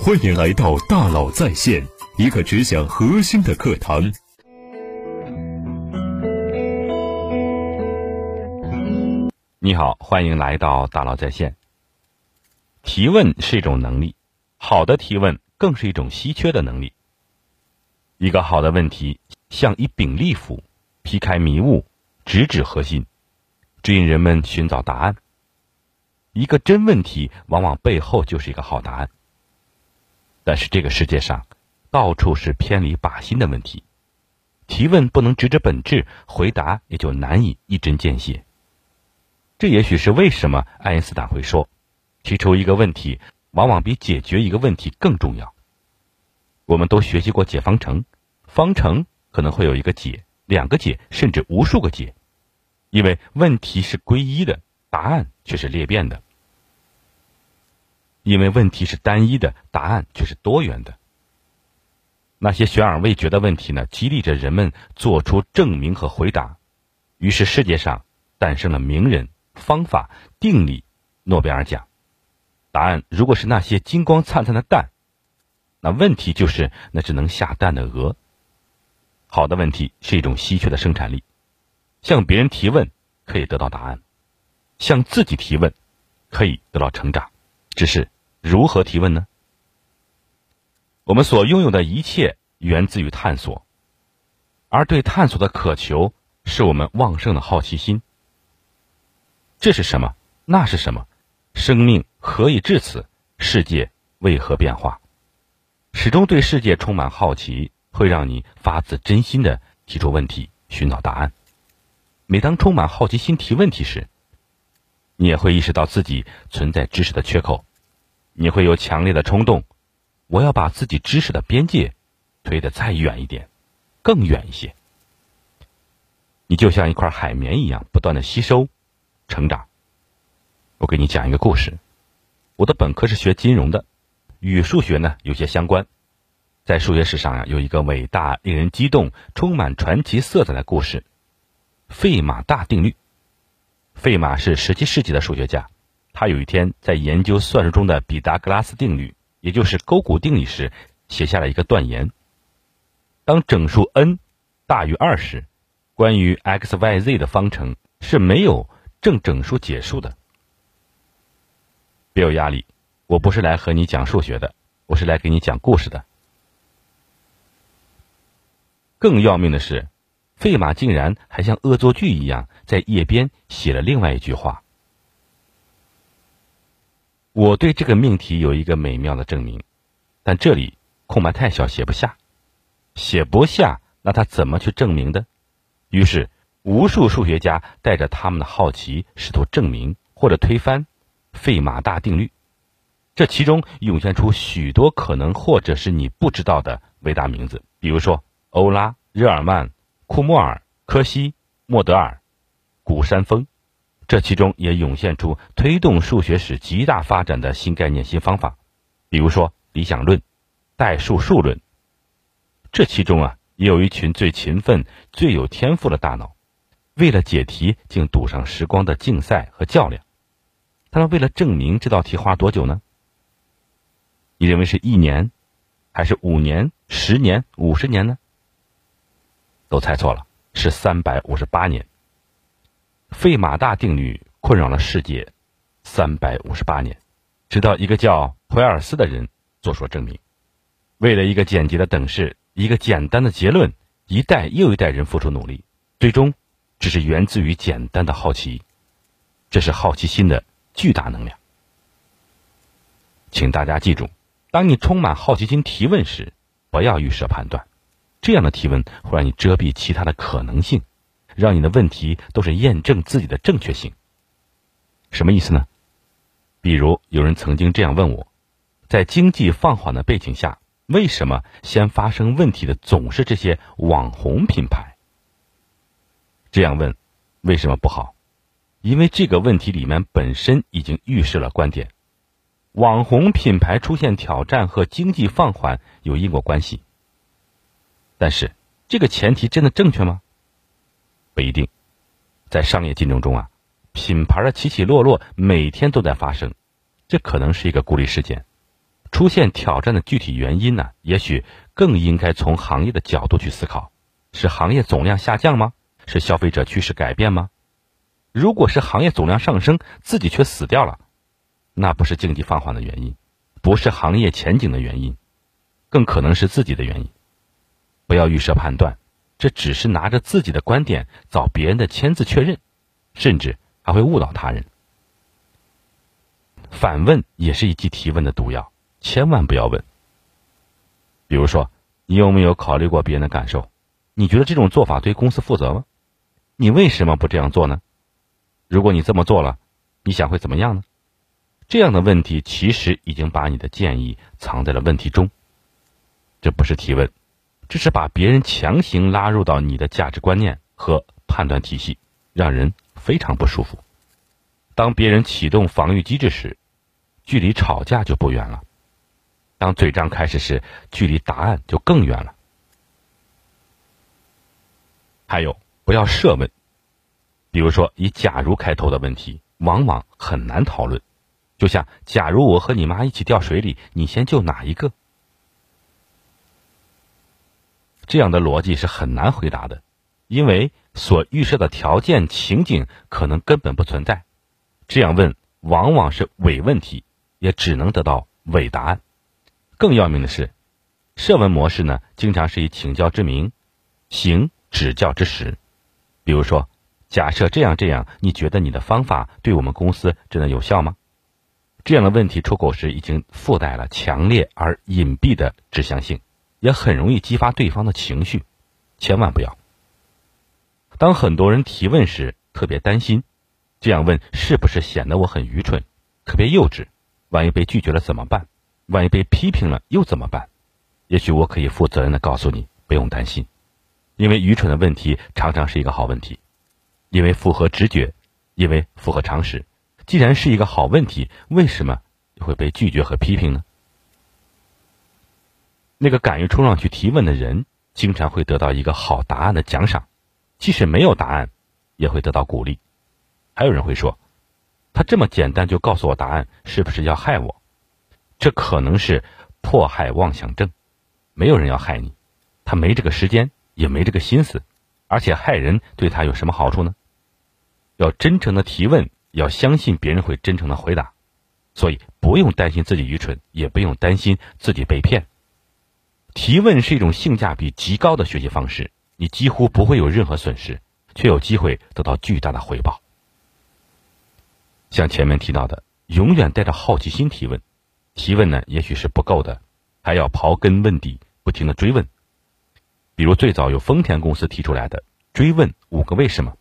欢迎来到大佬在线，一个只讲核心的课堂。你好，欢迎来到大佬在线。提问是一种能力，好的提问更是一种稀缺的能力。一个好的问题像一柄利斧，劈开迷雾，直指核心，指引人们寻找答案。一个真问题往往背后就是一个好答案。但是这个世界上，到处是偏离靶心的问题。提问不能直指本质，回答也就难以一针见血。这也许是为什么爱因斯坦会说，提出一个问题往往比解决一个问题更重要。我们都学习过解方程，方程可能会有一个解、两个解，甚至无数个解，因为问题是归一的，答案却是裂变的。因为问题是单一的，答案却是多元的。那些悬而未决的问题呢，激励着人们做出证明和回答，于是世界上诞生了名人、方法、定理、诺贝尔奖。答案如果是那些金光灿灿的蛋，那问题就是那只能下蛋的鹅。好的问题是一种稀缺的生产力，向别人提问可以得到答案，向自己提问可以得到成长。只是如何提问呢？我们所拥有的一切源自于探索，而对探索的渴求是我们旺盛的好奇心。这是什么？那是什么？生命何以至此？世界为何变化？始终对世界充满好奇，会让你发自真心的提出问题，寻找答案。每当充满好奇心提问题时，你也会意识到自己存在知识的缺口，你会有强烈的冲动，我要把自己知识的边界推得再远一点，更远一些。你就像一块海绵一样，不断的吸收、成长。我给你讲一个故事。我的本科是学金融的，与数学呢有些相关。在数学史上呀，有一个伟大、令人激动、充满传奇色彩的故事——费马大定律。费马是十七世纪的数学家，他有一天在研究算术中的毕达哥拉斯定律，也就是勾股定理时，写下了一个断言：当整数 n 大于二时，关于 x、y、z 的方程是没有正整数解数的。别有压力，我不是来和你讲数学的，我是来给你讲故事的。更要命的是。费马竟然还像恶作剧一样在页边写了另外一句话。我对这个命题有一个美妙的证明，但这里空白太小，写不下，写不下，那他怎么去证明的？于是，无数数学家带着他们的好奇，试图证明或者推翻费马大定律。这其中涌现出许多可能或者是你不知道的伟大名字，比如说欧拉、日耳曼。库莫尔、柯西、莫德尔、古山峰，这其中也涌现出推动数学史极大发展的新概念、新方法，比如说理想论、代数数论。这其中啊，也有一群最勤奋、最有天赋的大脑，为了解题竟赌上时光的竞赛和较量。他们为了证明这道题花多久呢？你认为是一年，还是五年、十年、五十年呢？都猜错了，是三百五十八年。费马大定律困扰了世界三百五十八年，直到一个叫普埃尔斯的人做出证明。为了一个简洁的等式，一个简单的结论，一代又一代人付出努力，最终只是源自于简单的好奇。这是好奇心的巨大能量。请大家记住，当你充满好奇心提问时，不要预设判断。这样的提问会让你遮蔽其他的可能性，让你的问题都是验证自己的正确性。什么意思呢？比如有人曾经这样问我：在经济放缓的背景下，为什么先发生问题的总是这些网红品牌？这样问为什么不好？因为这个问题里面本身已经预示了观点：网红品牌出现挑战和经济放缓有因果关系。但是，这个前提真的正确吗？不一定。在商业竞争中啊，品牌的起起落落每天都在发生，这可能是一个孤立事件。出现挑战的具体原因呢，也许更应该从行业的角度去思考：是行业总量下降吗？是消费者趋势改变吗？如果是行业总量上升，自己却死掉了，那不是经济放缓的原因，不是行业前景的原因，更可能是自己的原因。不要预设判断，这只是拿着自己的观点找别人的签字确认，甚至还会误导他人。反问也是一剂提问的毒药，千万不要问。比如说，你有没有考虑过别人的感受？你觉得这种做法对公司负责吗？你为什么不这样做呢？如果你这么做了，你想会怎么样呢？这样的问题其实已经把你的建议藏在了问题中。这不是提问，这是把别人强行拉入到你的价值观念和判断体系，让人非常不舒服。当别人启动防御机制时，距离吵架就不远了；当嘴张开始时，距离答案就更远了。还有，不要设问，比如说以“假如”开头的问题，往往很难讨论。就像“假如我和你妈一起掉水里，你先救哪一个？”这样的逻辑是很难回答的，因为所预设的条件情景可能根本不存在。这样问往往是伪问题。也只能得到伪答案。更要命的是，设问模式呢，经常是以请教之名，行指教之实。比如说，假设这样这样，你觉得你的方法对我们公司真的有效吗？这样的问题出口时，已经附带了强烈而隐蔽的指向性，也很容易激发对方的情绪。千万不要。当很多人提问时，特别担心，这样问是不是显得我很愚蠢，特别幼稚？万一被拒绝了怎么办？万一被批评了又怎么办？也许我可以负责任的告诉你，不用担心，因为愚蠢的问题常常是一个好问题，因为符合直觉，因为符合常识。既然是一个好问题，为什么会被拒绝和批评呢？那个敢于冲上去提问的人，经常会得到一个好答案的奖赏，即使没有答案，也会得到鼓励。还有人会说。他这么简单就告诉我答案，是不是要害我？这可能是迫害妄想症。没有人要害你，他没这个时间，也没这个心思，而且害人对他有什么好处呢？要真诚的提问，要相信别人会真诚的回答，所以不用担心自己愚蠢，也不用担心自己被骗。提问是一种性价比极高的学习方式，你几乎不会有任何损失，却有机会得到巨大的回报。像前面提到的，永远带着好奇心提问，提问呢也许是不够的，还要刨根问底，不停的追问。比如最早由丰田公司提出来的追问五个为什么：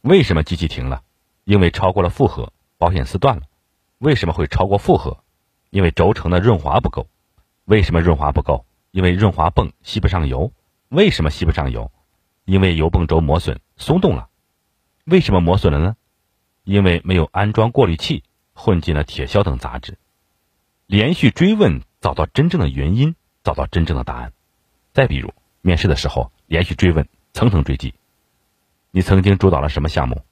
为什么机器停了？因为超过了负荷，保险丝断了。为什么会超过负荷？因为轴承的润滑不够。为什么润滑不够？因为润滑泵吸不上油。为什么吸不上油？因为油泵轴磨损松动了。为什么磨损了呢？因为没有安装过滤器，混进了铁销等杂质。连续追问，找到真正的原因，找到真正的答案。再比如，面试的时候，连续追问，层层追击。你曾经主导了什么项目？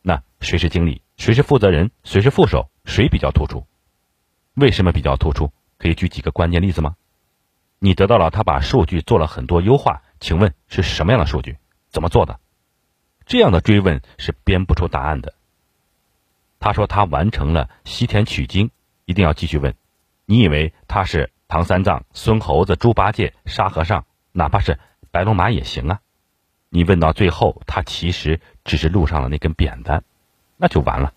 那谁是经理？谁是负责人？谁是副手？谁比较突出？为什么比较突出？可以举几个关键例子吗？你得到了他把数据做了很多优化，请问是什么样的数据？怎么做的？这样的追问是编不出答案的。他说他完成了西天取经，一定要继续问。你以为他是唐三藏、孙猴子、猪八戒、沙和尚，哪怕是白龙马也行啊。你问到最后，他其实只是路上的那根扁担，那就完了。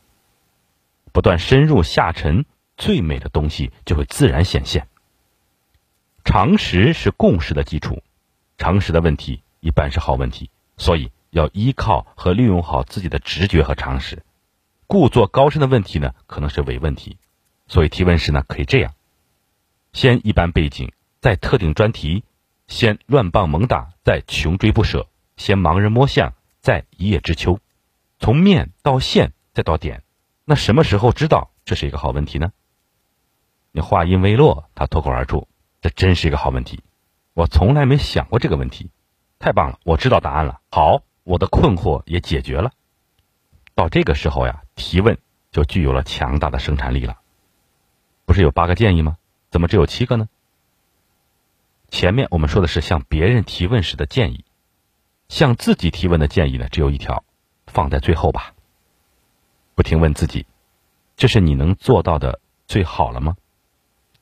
不断深入下沉，最美的东西就会自然显现。常识是共识的基础，常识的问题一般是好问题，所以要依靠和利用好自己的直觉和常识。故作高深的问题呢，可能是伪问题，所以提问时呢，可以这样：先一般背景，再特定专题；先乱棒猛打，再穷追不舍；先盲人摸象，再一叶知秋。从面到线再到点，那什么时候知道这是一个好问题呢？你话音未落，他脱口而出：“这真是一个好问题，我从来没想过这个问题，太棒了，我知道答案了。好，我的困惑也解决了。”到这个时候呀，提问就具有了强大的生产力了。不是有八个建议吗？怎么只有七个呢？前面我们说的是向别人提问时的建议，向自己提问的建议呢，只有一条，放在最后吧。不停问自己，这是你能做到的最好了吗？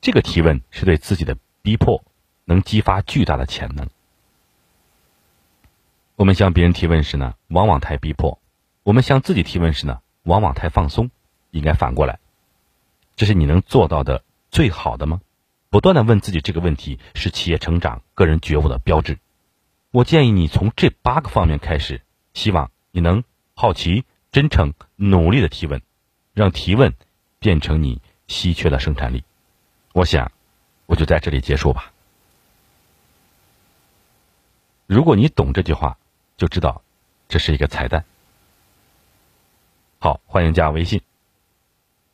这个提问是对自己的逼迫，能激发巨大的潜能。我们向别人提问时呢，往往太逼迫；我们向自己提问时呢，往往太放松。应该反过来，这是你能做到的最好的吗？不断的问自己这个问题，是企业成长、个人觉悟的标志。我建议你从这八个方面开始，希望你能好奇、真诚、努力的提问，让提问变成你稀缺的生产力。我想，我就在这里结束吧。如果你懂这句话，就知道这是一个彩蛋。好，欢迎加微信。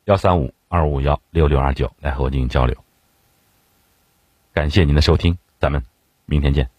幺三五二五幺六六二九来和我进行交流。感谢您的收听，咱们明天见。